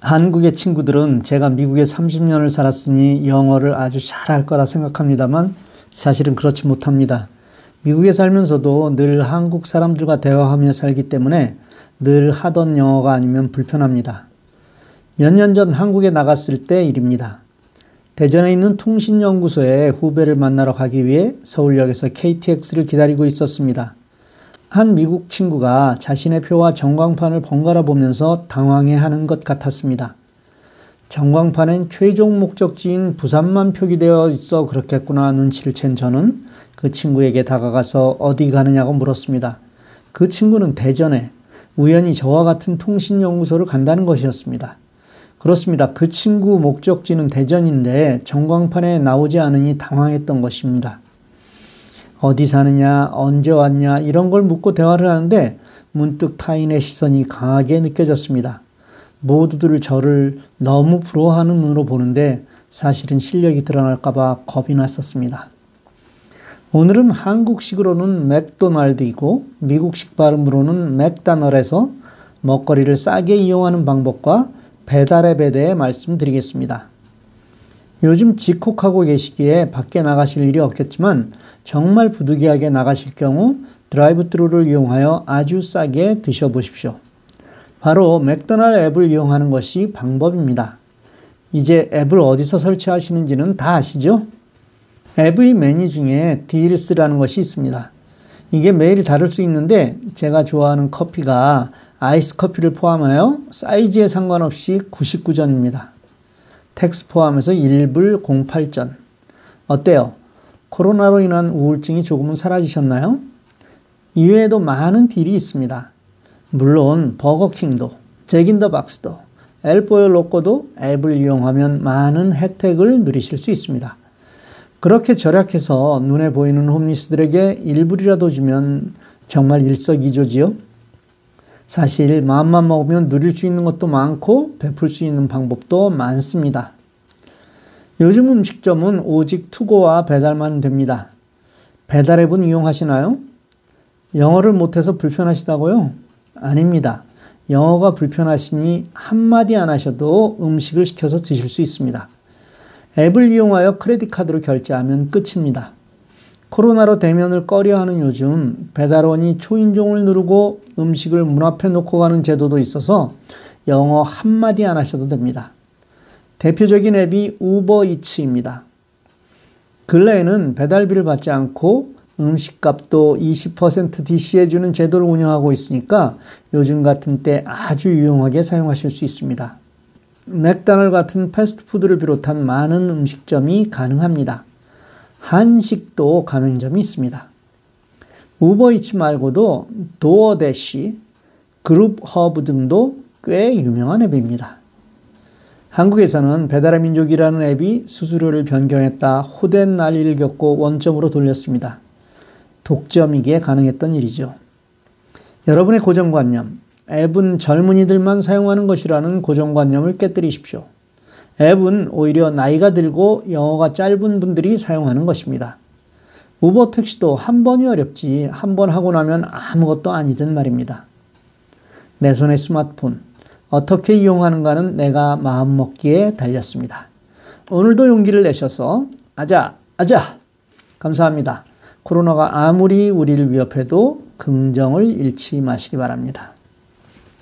한국의 친구들은 제가 미국에 30년을 살았으니 영어를 아주 잘할 거라 생각합니다만 사실은 그렇지 못합니다. 미국에 살면서도 늘 한국 사람들과 대화하며 살기 때문에 늘 하던 영어가 아니면 불편합니다. 몇 년 전 한국에 나갔을 때 일입니다. 대전에 있는 통신연구소에 후배를 만나러 가기 위해 서울역에서 KTX를 기다리고 있었습니다. 한 미국 친구가 자신의 표와 전광판을 번갈아 보면서 당황해 하는 것 같았습니다. 전광판엔 최종 목적지인 부산만 표기되어 있어 그렇겠구나 눈치를 챈 저는 그 친구에게 다가가서 어디 가느냐고 물었습니다. 그 친구는 대전에 우연히 저와 같은 통신연구소를 간다는 것이었습니다. 그렇습니다. 그 친구 목적지는 대전인데 전광판에 나오지 않으니 당황했던 것입니다. 어디 사느냐, 언제 왔냐, 이런 걸 묻고 대화를 하는데 문득 타인의 시선이 강하게 느껴졌습니다. 모두들 저를 너무 부러워하는 눈으로 보는데 사실은 실력이 드러날까봐 겁이 났었습니다. 오늘은 한국식으로는 맥도날드이고 미국식 발음으로는 McDonald's에서 먹거리를 싸게 이용하는 방법과 배달 앱에 대해 말씀드리겠습니다. 요즘 집콕하고 계시기에 밖에 나가실 일이 없겠지만 정말 부득이하게 나가실 경우 drive-thru를 이용하여 아주 싸게 드셔보십시오. 바로 맥도날드 앱을 이용하는 것이 방법입니다. 이제 앱을 어디서 설치하시는지는 다 아시죠? 앱의 메뉴 중에 deals라는 것이 있습니다. 이게 매일 다를 수 있는데 제가 좋아하는 커피가 아이스 커피를 포함하여 사이즈에 상관없이 99전입니다. tax 포함해서 1불 08전. 어때요? 코로나로 인한 우울증이 조금은 사라지셨나요? 이외에도 많은 딜이 있습니다. 물론 버거킹도, 잭인더박스도, 엘보요 로꼬도 앱을 이용하면 많은 혜택을 누리실 수 있습니다. 그렇게 절약해서 눈에 보이는 홈리스들에게 일불이라도 주면 정말 일석이조지요. 사실 마음만 먹으면 누릴 수 있는 것도 많고 베풀 수 있는 방법도 많습니다. 요즘 음식점은 오직 투고와 배달만 됩니다. 배달 앱은 이용하시나요? 영어를 못해서 불편하시다고요? 아닙니다. 영어가 불편하시니 한마디 안 하셔도 음식을 시켜서 드실 수 있습니다. 앱을 이용하여 크레딧 카드로 결제하면 끝입니다. 코로나로 대면을 꺼려하는 요즘 배달원이 초인종을 누르고 음식을 문 앞에 놓고 가는 제도도 있어서 영어 한마디 안 하셔도 됩니다. 대표적인 앱이 우버이츠입니다. 근래에는 배달비를 받지 않고 음식값도 20% DC해주는 제도를 운영하고 있으니까 요즘 같은 때 아주 유용하게 사용하실 수 있습니다. 맥다널 같은 패스트푸드를 비롯한 많은 음식점이 가능합니다. 한식도 가맹점이 있습니다. 우버이츠 말고도 도어대시, 그룹허브 등도 꽤 유명한 앱입니다. 한국에서는 배달의 민족이라는 앱이 수수료를 변경했다 호된 난리를 겪고 원점으로 돌렸습니다. 독점이기에 가능했던 일이죠. 여러분의 고정관념, 앱은 젊은이들만 사용하는 것이라는 고정관념을 깨뜨리십시오. 앱은 오히려 나이가 들고 영어가 짧은 분들이 사용하는 것입니다. 우버 택시도 한 번이 어렵지 한 번 하고 나면 아무것도 아니든 말입니다. 내 손의 스마트폰 어떻게 이용하는가는 내가 마음먹기에 달렸습니다. 오늘도 용기를 내셔서 아자 아자 감사합니다. 코로나가 아무리 우리를 위협해도 긍정을 잃지 마시기 바랍니다.